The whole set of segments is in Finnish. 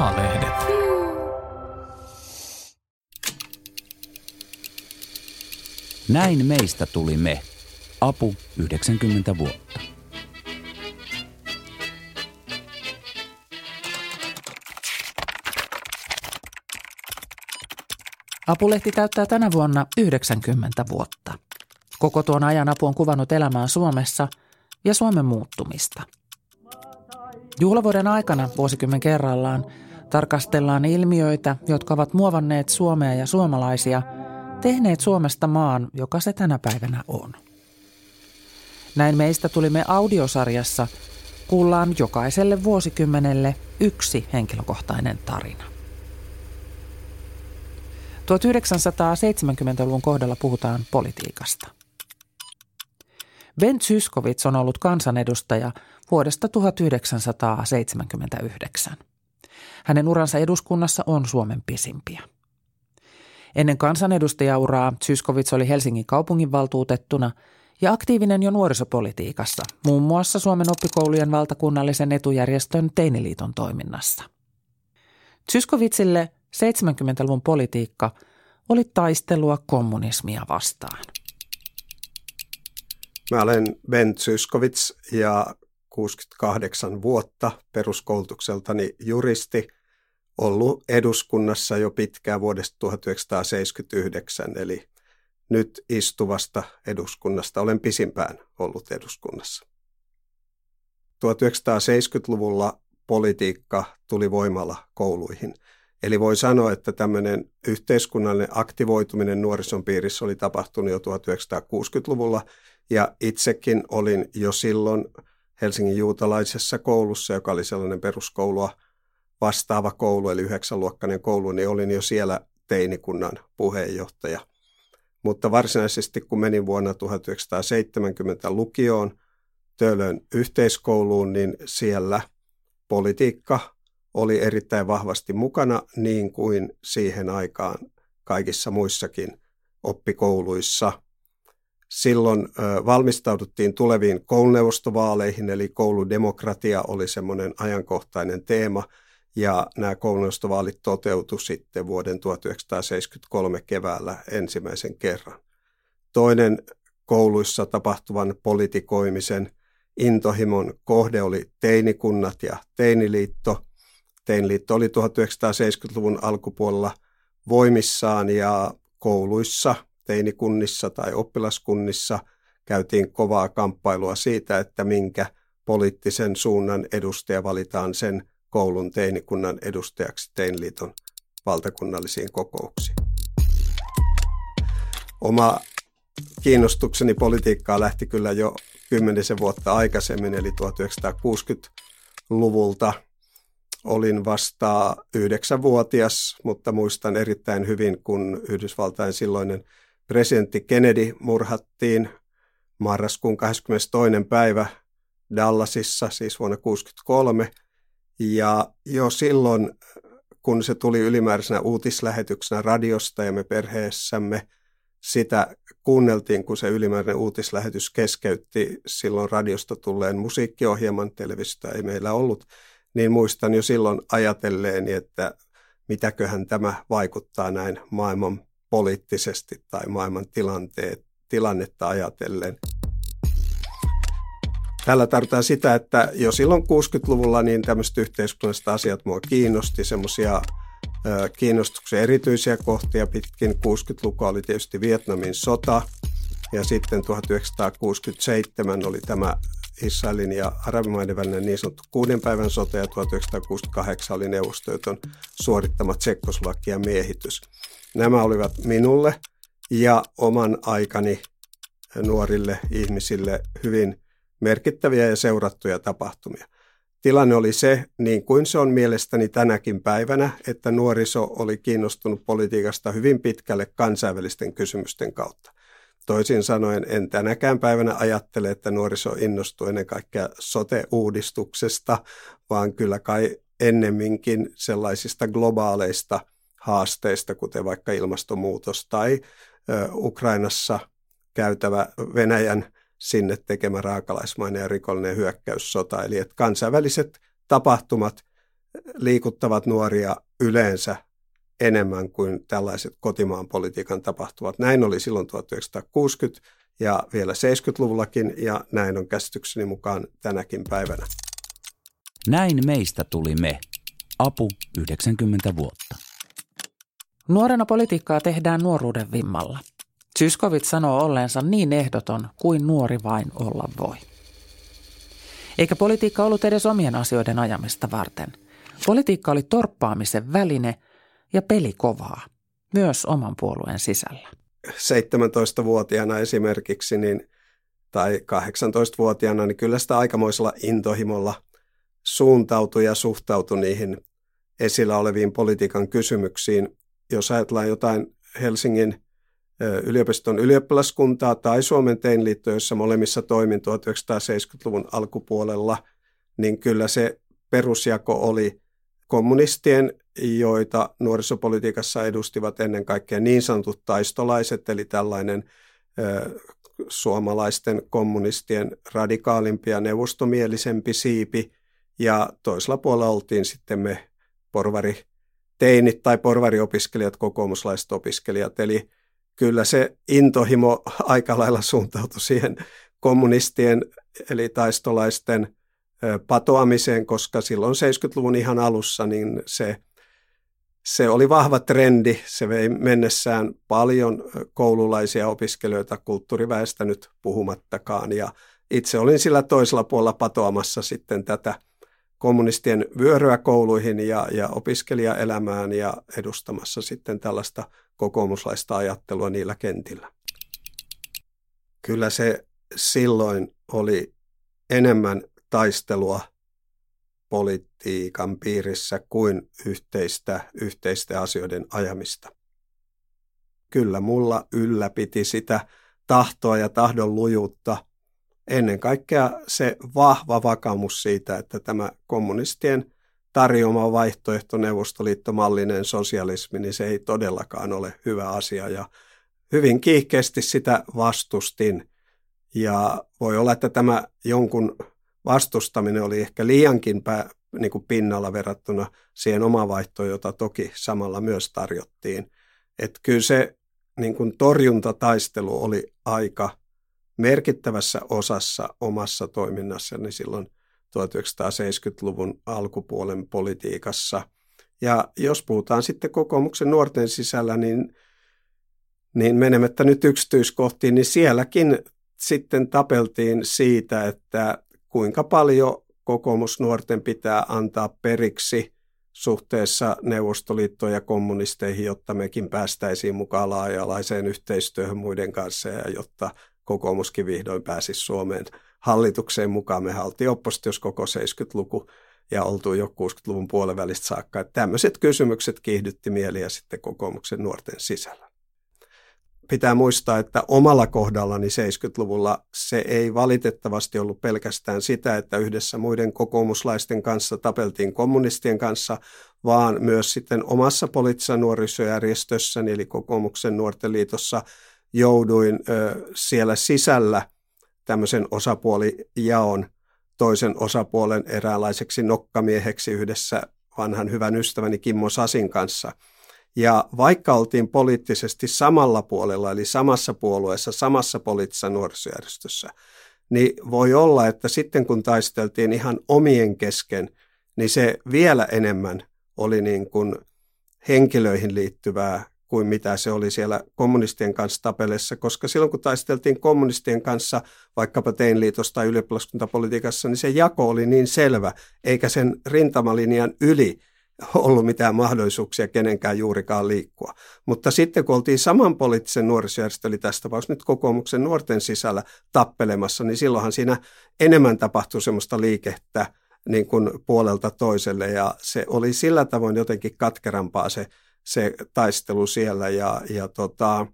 A-lehdet. Näin meistä tuli me. Apu 90 vuotta. Apulehti täyttää tänä vuonna 90 vuotta. Koko tuon ajan apu on kuvannut elämää Suomessa ja Suomen muuttumista. Juhlavuoden aikana vuosikymmen kerrallaan tarkastellaan ilmiöitä, jotka ovat muovanneet Suomea ja suomalaisia, tehneet Suomesta maan, joka se tänä päivänä on. Näin meistä tulimme audiosarjassa kuullaan jokaiselle vuosikymmenelle yksi henkilökohtainen tarina. 1970-luvun kohdalla puhutaan politiikasta. Ben Zyskowicz on ollut kansanedustaja vuodesta 1979. Hänen uransa eduskunnassa on Suomen pisimpiä. Ennen kansanedustajauraa Zyskowicz oli Helsingin kaupunginvaltuutettuna ja aktiivinen jo nuorisopolitiikassa, muun muassa Suomen oppikoulujen valtakunnallisen etujärjestön Teiniliiton toiminnassa. Zyskowiczille 70-luvun politiikka oli taistelua kommunismia vastaan. Mä olen Ben Zyskowicz ja 68 vuotta peruskoulutukseltani juristi, ollut eduskunnassa jo pitkään vuodesta 1979, eli nyt istuvasta eduskunnasta olen pisimpään ollut eduskunnassa. 1970-luvulla politiikka tuli voimalla kouluihin. Eli voi sanoa, että tämmöinen yhteiskunnallinen aktivoituminen nuorison piirissä oli tapahtunut jo 1960-luvulla ja itsekin olin jo silloin Helsingin juutalaisessa koulussa, joka oli sellainen peruskoulua vastaava koulu, eli yhdeksänluokkainen koulu, niin olin jo siellä teinikunnan puheenjohtaja. Mutta varsinaisesti kun menin vuonna 1970 lukioon Töölön yhteiskouluun, niin siellä politiikka oli erittäin vahvasti mukana niin kuin siihen aikaan kaikissa muissakin oppikouluissa – Silloin valmistauduttiin tuleviin kouluneuvostovaaleihin, eli kouludemokratia oli semmoinen ajankohtainen teema, ja nämä kouluneuvostovaalit toteutu sitten vuoden 1973 keväällä ensimmäisen kerran. Toinen kouluissa tapahtuvan politikoimisen intohimon kohde oli teinikunnat ja teiniliitto. Teiniliitto oli 1970-luvun alkupuolella voimissaan ja kouluissa – teinikunnissa tai oppilaskunnissa käytiin kovaa kamppailua siitä, että minkä poliittisen suunnan edustaja valitaan sen koulun teinikunnan edustajaksi Teinliiton valtakunnallisiin kokouksiin. Oma kiinnostukseni politiikkaa lähti kyllä jo kymmenisen vuotta aikaisemmin, eli 1960-luvulta. Olin vasta yhdeksänvuotias, mutta muistan erittäin hyvin, kun Yhdysvaltain silloinen presidentti Kennedy murhattiin marraskuun 22. päivä Dallasissa, siis vuonna 1963. Ja jo silloin, kun se tuli ylimääräisenä uutislähetyksenä radiosta ja me perheessämme sitä kuunneltiin, kun se ylimääräinen uutislähetys keskeytti silloin radiosta tulleen musiikkiohjelman, televisiosta ei meillä ollut, niin muistan jo silloin ajatelleeni, että mitäköhän tämä vaikuttaa näin maailman poliittisesti tai maailman tilanteet, tilannetta ajatellen. Tällä tarkoittaa sitä, että jo silloin 60-luvulla niin tämmöiset yhteiskunnalliset asiat mua kiinnosti, semmoisia kiinnostuksen erityisiä kohtia pitkin 60-lukua oli tietysti Vietnamin sota ja sitten 1967 oli tämä Israelin ja arabimaiden välinen niin sanottu kuuden päivän sota ja 1968 oli Neuvostoliiton suorittama Tsekkoslovakian miehitys. Nämä olivat minulle ja oman aikani nuorille ihmisille hyvin merkittäviä ja seurattuja tapahtumia. Tilanne oli se, niin kuin se on mielestäni tänäkin päivänä, että nuoriso oli kiinnostunut politiikasta hyvin pitkälle kansainvälisten kysymysten kautta. Toisin sanoen en tänäkään päivänä ajattele, että nuoriso innostuu ennen kaikkea sote-uudistuksesta, vaan kyllä kai ennemminkin sellaisista globaaleista haasteista, kuten vaikka ilmastonmuutos tai Ukrainassa käytävä Venäjän sinne tekemä raakalaismainen ja rikollinen hyökkäyssota. Eli että kansainväliset tapahtumat liikuttavat nuoria yleensä enemmän kuin tällaiset kotimaan politiikan tapahtuvat. Näin oli silloin 1960 ja vielä 70-luvullakin ja näin on käsitykseni mukaan tänäkin päivänä. Näin meistä tuli me. Apu 90 vuotta. Nuorena politiikkaa tehdään nuoruuden vimmalla. Syskovit sanoo olleensa niin ehdoton kuin nuori vain olla voi. Eikä politiikka ollut edes omien asioiden ajamista varten. Politiikka oli torppaamisen väline ja peli kovaa, myös oman puolueen sisällä. 17-vuotiaana esimerkiksi niin, tai 18-vuotiaana, niin kyllä sitä aikamoisella intohimolla suuntautui ja suhtautui niihin esillä oleviin politiikan kysymyksiin. Jos ajatellaan jotain Helsingin yliopiston ylioppilaskuntaa tai Suomen teinliitto, jossa molemmissa toimin 1970-luvun alkupuolella, niin kyllä se perusjako oli kommunistien, joita nuorisopolitiikassa edustivat ennen kaikkea niin sanotut taistolaiset, eli tällainen suomalaisten kommunistien radikaalimpia neuvostomielisempi siipi, ja toisella puolella oltiin sitten me porvari teinit tai porvariopiskelijat, kokoomuslaiset opiskelijat, eli kyllä se intohimo aika lailla suuntautui siihen kommunistien eli taistolaisten patoamiseen, koska silloin 70-luvun ihan alussa niin se, se oli vahva trendi. Se vei mennessään paljon koululaisia opiskelijoita, kulttuuriväestä nyt puhumattakaan. Ja itse olin sillä toisella puolella patoamassa sitten tätä kommunistien vyöryä kouluihin ja, ja opiskelijaelämään ja edustamassa sitten tällaista kokoomuslaista ajattelua niillä kentillä. Kyllä se silloin oli enemmän taistelua politiikan piirissä kuin yhteistä, yhteisten asioiden ajamista. Kyllä mulla ylläpiti sitä tahtoa ja tahdon lujuutta ennen kaikkea se vahva vakamus siitä, että tämä kommunistien tarjoama vaihtoehto neuvostoliittomallinen sosialismi, niin se ei todellakaan ole hyvä asia ja hyvin kiihkeästi sitä vastustin. Ja voi olla, että tämä jonkun vastustaminen oli ehkä liiankin pää, niin kuin pinnalla verrattuna siihen omaan vaihtoon, jota toki samalla myös tarjottiin. Että kyllä se niin kuin torjuntataistelu oli aika merkittävässä osassa omassa toiminnassani silloin 1970-luvun alkupuolen politiikassa. Ja jos puhutaan sitten kokoomuksen nuorten sisällä, niin, niin menemättä nyt yksityiskohtiin, niin sielläkin sitten tapeltiin siitä, että kuinka paljon kokoomusnuorten pitää antaa periksi suhteessa Neuvostoliittoon ja kommunisteihin, jotta mekin päästäisiin mukaan laaja-alaiseen yhteistyöhön muiden kanssa ja jotta kokoomuskin vihdoin pääsisi Suomeen hallitukseen mukaan. Me oltiin oppositiossa koko 70-luku ja oltu jo 60-luvun puolivälistä saakka. Että tämmöiset kysymykset kiihdytti mieliä sitten kokoomuksen nuorten sisällä. Pitää muistaa, että omalla kohdallani 70-luvulla se ei valitettavasti ollut pelkästään sitä, että yhdessä muiden kokoomuslaisten kanssa tapeltiin kommunistien kanssa, vaan myös sitten omassa poliittisessa nuorisojärjestössäni, eli kokoomuksen nuorten liitossa, jouduin ö, siellä sisällä tämmöisen osapuolijaon toisen osapuolen eräänlaiseksi nokkamieheksi yhdessä vanhan hyvän ystäväni Kimmo Sasin kanssa. Ja vaikka oltiin poliittisesti samalla puolella, eli samassa puolueessa, samassa poliittisessa nuorisojärjestössä, niin voi olla, että sitten kun taisteltiin ihan omien kesken, niin se vielä enemmän oli niin kuin henkilöihin liittyvää kuin mitä se oli siellä kommunistien kanssa tapelessa, koska silloin kun taisteltiin kommunistien kanssa vaikkapa teinliitosta tai niin se jako oli niin selvä, eikä sen rintamalinjan yli ollut mitään mahdollisuuksia kenenkään juurikaan liikkua. Mutta sitten kun oltiin saman poliittisen nuorisojärjestö, eli tästä tapauksessa nyt kokoomuksen nuorten sisällä tappelemassa, niin silloinhan siinä enemmän tapahtui semmoista liikettä niin kuin puolelta toiselle, ja se oli sillä tavoin jotenkin katkerampaa se se taistelu siellä ja, ja tota,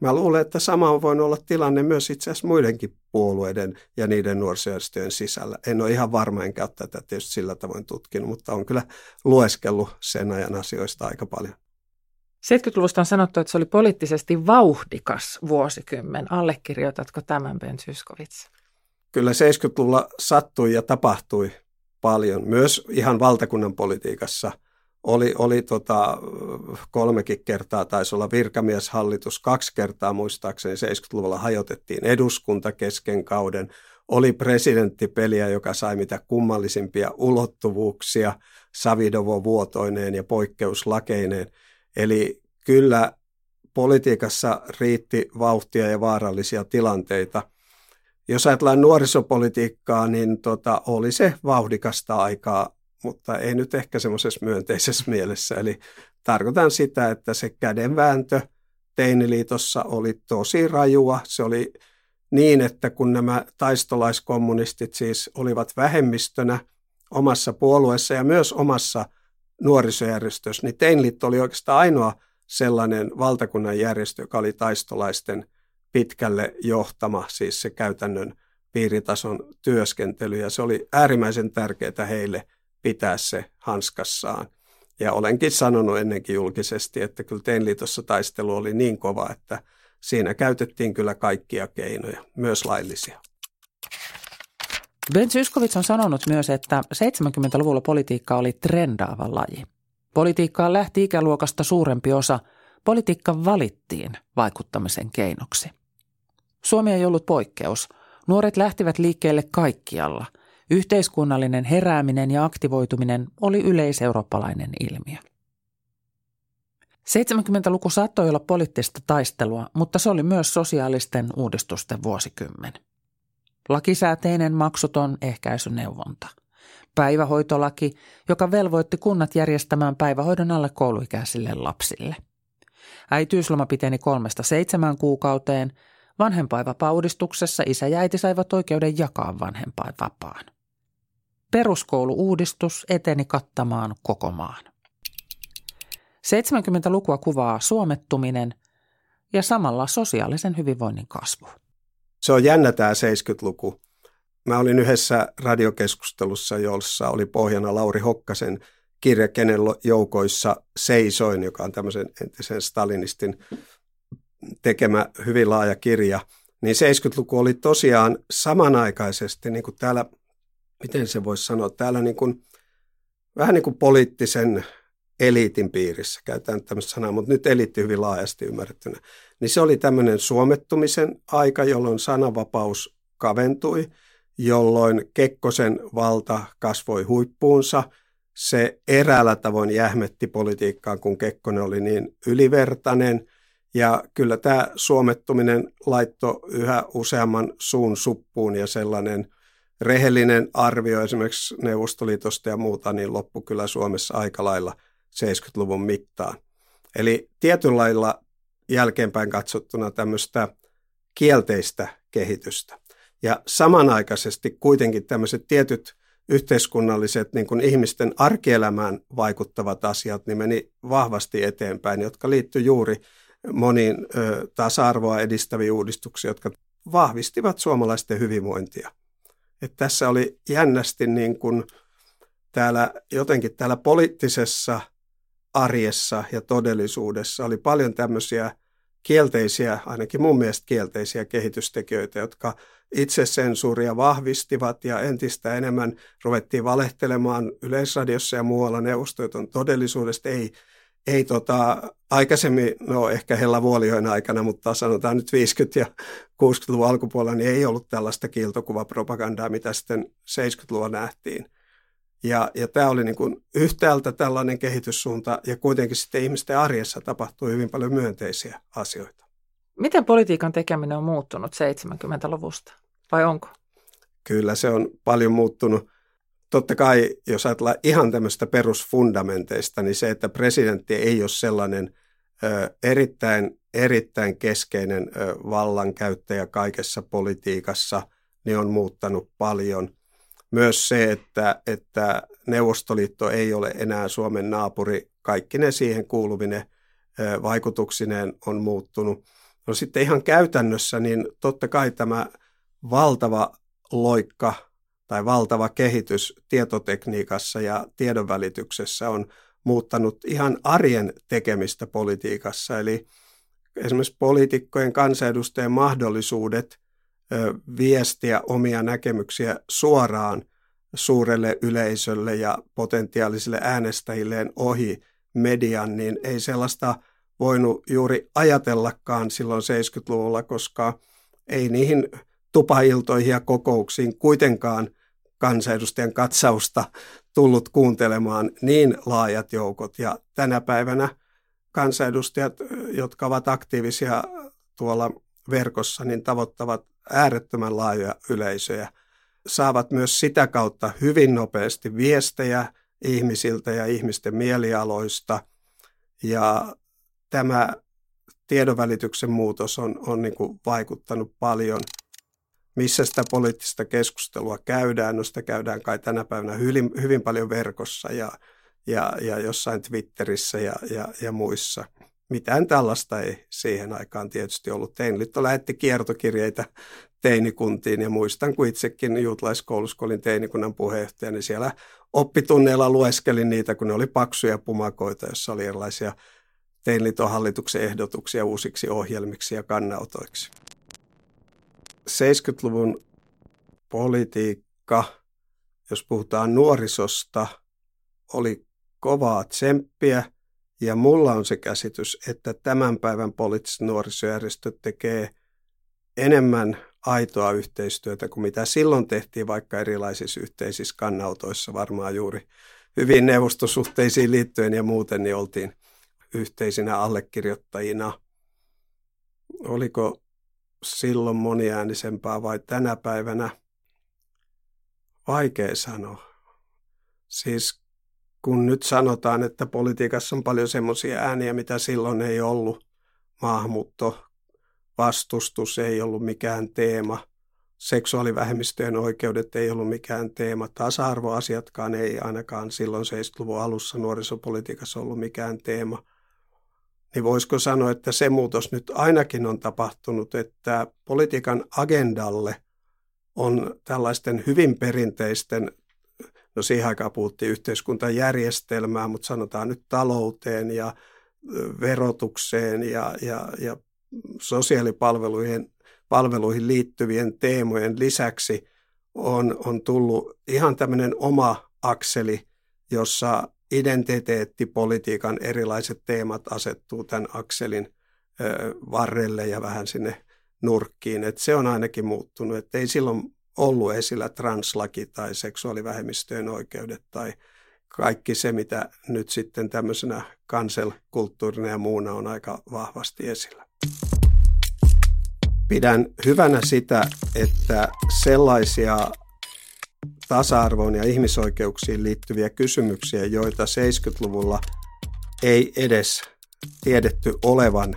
mä luulen, että sama on voinut olla tilanne myös itse asiassa muidenkin puolueiden ja niiden nuorisojärjestöjen sisällä. En ole ihan varma, enkä ole tätä tietysti sillä tavoin tutkinut, mutta on kyllä lueskellut sen ajan asioista aika paljon. 70-luvusta on sanottu, että se oli poliittisesti vauhdikas vuosikymmen. Allekirjoitatko tämän, Ben Syskovits? Kyllä 70-luvulla sattui ja tapahtui paljon. Myös ihan valtakunnan politiikassa oli, oli tota, kolmekin kertaa, taisi olla virkamieshallitus, kaksi kertaa muistaakseni 70-luvulla hajotettiin eduskunta kesken kauden, oli presidenttipeliä, joka sai mitä kummallisimpia ulottuvuuksia Savidovo vuotoineen ja poikkeuslakeineen. Eli kyllä politiikassa riitti vauhtia ja vaarallisia tilanteita. Jos ajatellaan nuorisopolitiikkaa, niin tota, oli se vauhdikasta aikaa, mutta ei nyt ehkä semmoisessa myönteisessä mielessä. Eli tarkoitan sitä, että se kädenvääntö Teiniliitossa oli tosi rajua. Se oli niin, että kun nämä taistolaiskommunistit siis olivat vähemmistönä omassa puolueessa ja myös omassa nuorisojärjestössä, niin Teinliitto oli oikeastaan ainoa sellainen valtakunnan järjestö, joka oli taistolaisten pitkälle johtama, siis se käytännön piiritason työskentely, ja se oli äärimmäisen tärkeää heille pitää se hanskassaan. Ja olenkin sanonut ennenkin julkisesti, että kyllä Teinliitossa taistelu oli niin kova, että siinä käytettiin kyllä kaikkia keinoja, myös laillisia. Ben Syskovits on sanonut myös, että 70-luvulla politiikka oli trendaava laji. Politiikkaan lähti ikäluokasta suurempi osa. Politiikka valittiin vaikuttamisen keinoksi. Suomi ei ollut poikkeus. Nuoret lähtivät liikkeelle kaikkialla. Yhteiskunnallinen herääminen ja aktivoituminen oli yleiseurooppalainen ilmiö. 70-luku saattoi olla poliittista taistelua, mutta se oli myös sosiaalisten uudistusten vuosikymmen. Lakisääteinen maksuton ehkäisyneuvonta – päivähoitolaki, joka velvoitti kunnat järjestämään päivähoidon alle kouluikäisille lapsille. Äitiysloma piteni kolmesta seitsemän kuukauteen. Vanhempainvapaa-uudistuksessa isä ja äiti saivat oikeuden jakaa vanhempainvapaan. Peruskouluuudistus eteni kattamaan koko maan. 70-lukua kuvaa suomettuminen ja samalla sosiaalisen hyvinvoinnin kasvu. Se on jännä tämä 70-luku. Mä olin yhdessä radiokeskustelussa, jossa oli pohjana Lauri Hokkasen kirja Kenen joukoissa seisoin, joka on tämmöisen entisen stalinistin tekemä hyvin laaja kirja. Niin 70-luku oli tosiaan samanaikaisesti, niin kuin täällä, miten se voisi sanoa, täällä niin kuin, vähän niin kuin poliittisen eliitin piirissä, käytetään tämmöistä sanaa, mutta nyt eliitti hyvin laajasti ymmärrettynä, niin se oli tämmöinen suomettumisen aika, jolloin sananvapaus kaventui – jolloin Kekkosen valta kasvoi huippuunsa. Se eräällä tavoin jähmetti politiikkaa, kun Kekkonen oli niin ylivertainen. Ja kyllä tämä suomettuminen laitto yhä useamman suun suppuun ja sellainen rehellinen arvio esimerkiksi Neuvostoliitosta ja muuta, niin loppu kyllä Suomessa aika lailla 70-luvun mittaan. Eli tietyllä lailla jälkeenpäin katsottuna tämmöistä kielteistä kehitystä. Ja samanaikaisesti kuitenkin tämmöiset tietyt yhteiskunnalliset niin kuin ihmisten arkielämään vaikuttavat asiat niin meni vahvasti eteenpäin, jotka liittyy juuri moniin ö, tasa-arvoa edistäviin uudistuksiin, jotka vahvistivat suomalaisten hyvinvointia. Et tässä oli jännästi niin kuin täällä, jotenkin täällä poliittisessa arjessa ja todellisuudessa oli paljon tämmöisiä kielteisiä, ainakin mun mielestä kielteisiä kehitystekijöitä, jotka itsesensuuria vahvistivat ja entistä enemmän ruvettiin valehtelemaan Yleisradiossa ja muualla neuvostoiton todellisuudesta. Ei, ei tota, aikaisemmin, no ehkä Hella Vuolioin aikana, mutta sanotaan nyt 50- ja 60-luvun alkupuolella, niin ei ollut tällaista kiiltokuvapropagandaa, mitä sitten 70-luvulla nähtiin. Ja, ja tämä oli niin kuin yhtäältä tällainen kehityssuunta ja kuitenkin sitten ihmisten arjessa tapahtui hyvin paljon myönteisiä asioita. Miten politiikan tekeminen on muuttunut 70-luvusta vai onko? Kyllä se on paljon muuttunut. Totta kai, jos ajatellaan ihan tämmöistä perusfundamenteista, niin se, että presidentti ei ole sellainen ö, erittäin, erittäin keskeinen ö, vallankäyttäjä kaikessa politiikassa, niin on muuttanut paljon – myös se, että, että Neuvostoliitto ei ole enää Suomen naapuri, kaikki ne siihen kuuluvine vaikutuksineen on muuttunut. No sitten ihan käytännössä, niin totta kai tämä valtava loikka tai valtava kehitys tietotekniikassa ja tiedonvälityksessä on muuttanut ihan arjen tekemistä politiikassa. Eli esimerkiksi poliitikkojen kansanedustajien mahdollisuudet viestiä omia näkemyksiä suoraan suurelle yleisölle ja potentiaalisille äänestäjilleen ohi median, niin ei sellaista voinut juuri ajatellakaan silloin 70-luvulla, koska ei niihin tupailtoihin ja kokouksiin kuitenkaan kansanedustajan katsausta tullut kuuntelemaan niin laajat joukot. Ja tänä päivänä kansanedustajat, jotka ovat aktiivisia tuolla verkossa, niin tavoittavat äärettömän laajoja yleisöjä. Saavat myös sitä kautta hyvin nopeasti viestejä ihmisiltä ja ihmisten mielialoista. Ja tämä tiedonvälityksen muutos on, on niin kuin vaikuttanut paljon. Missä sitä poliittista keskustelua käydään? No sitä käydään kai tänä päivänä hyvin, hyvin paljon verkossa ja, ja, ja jossain Twitterissä ja, ja, ja muissa. Mitään tällaista ei siihen aikaan tietysti ollut. Teinliitto lähetti kiertokirjeitä teinikuntiin ja muistan, kun itsekin juutalaiskoulussa, kun olin teinikunnan puheenjohtaja, niin siellä oppitunneilla lueskelin niitä, kun ne oli paksuja pumakoita, jossa oli erilaisia Teinliiton hallituksen ehdotuksia uusiksi ohjelmiksi ja kannautoiksi. 70-luvun politiikka, jos puhutaan nuorisosta, oli kovaa tsemppiä ja mulla on se käsitys, että tämän päivän poliittiset nuorisojärjestöt tekee enemmän aitoa yhteistyötä kuin mitä silloin tehtiin vaikka erilaisissa yhteisissä kannautoissa varmaan juuri hyvin neuvostosuhteisiin liittyen ja muuten niin oltiin yhteisinä allekirjoittajina. Oliko silloin moniäänisempää vai tänä päivänä? Vaikea sanoa. Siis kun nyt sanotaan, että politiikassa on paljon semmoisia ääniä, mitä silloin ei ollut, maahanmuutto, vastustus ei ollut mikään teema, seksuaalivähemmistöjen oikeudet ei ollut mikään teema, tasa-arvoasiatkaan ei ainakaan silloin 70-luvun alussa nuorisopolitiikassa ollut mikään teema – niin voisiko sanoa, että se muutos nyt ainakin on tapahtunut, että politiikan agendalle on tällaisten hyvin perinteisten, no siihen aikaan puhuttiin yhteiskuntajärjestelmää, mutta sanotaan nyt talouteen ja verotukseen ja, ja, ja sosiaalipalveluihin palveluihin liittyvien teemojen lisäksi on, on tullut ihan tämmöinen oma akseli, jossa identiteettipolitiikan erilaiset teemat asettuu tämän akselin varrelle ja vähän sinne nurkkiin. Et se on ainakin muuttunut, että ei silloin ollut esillä translaki tai seksuaalivähemmistöjen oikeudet tai kaikki se, mitä nyt sitten tämmöisenä kanselkulttuurina ja muuna on aika vahvasti esillä. Pidän hyvänä sitä, että sellaisia tasa-arvoon ja ihmisoikeuksiin liittyviä kysymyksiä, joita 70-luvulla ei edes tiedetty olevan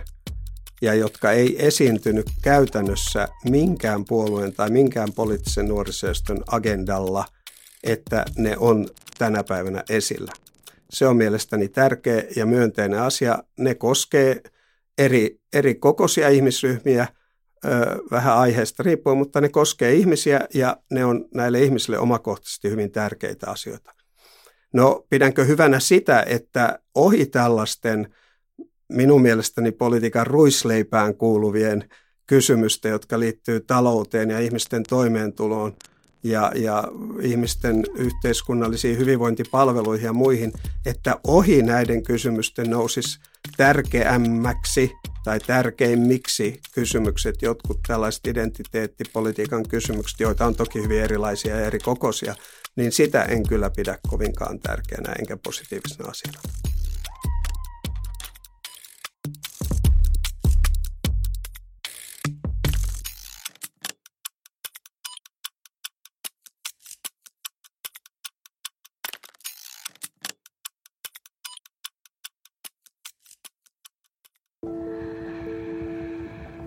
ja jotka ei esiintynyt käytännössä minkään puolueen tai minkään poliittisen nuorisojärjestön agendalla, että ne on tänä päivänä esillä. Se on mielestäni tärkeä ja myönteinen asia. Ne koskee eri, eri kokoisia ihmisryhmiä – vähän aiheesta riippuen, mutta ne koskee ihmisiä ja ne on näille ihmisille omakohtaisesti hyvin tärkeitä asioita. No pidänkö hyvänä sitä, että ohi tällaisten minun mielestäni politiikan ruisleipään kuuluvien kysymysten, jotka liittyy talouteen ja ihmisten toimeentuloon ja, ja ihmisten yhteiskunnallisiin hyvinvointipalveluihin ja muihin, että ohi näiden kysymysten nousisi tärkeämmäksi tai tärkeimmiksi kysymykset, jotkut tällaiset identiteettipolitiikan kysymykset, joita on toki hyvin erilaisia ja eri kokoisia, niin sitä en kyllä pidä kovinkaan tärkeänä enkä positiivisena asiana.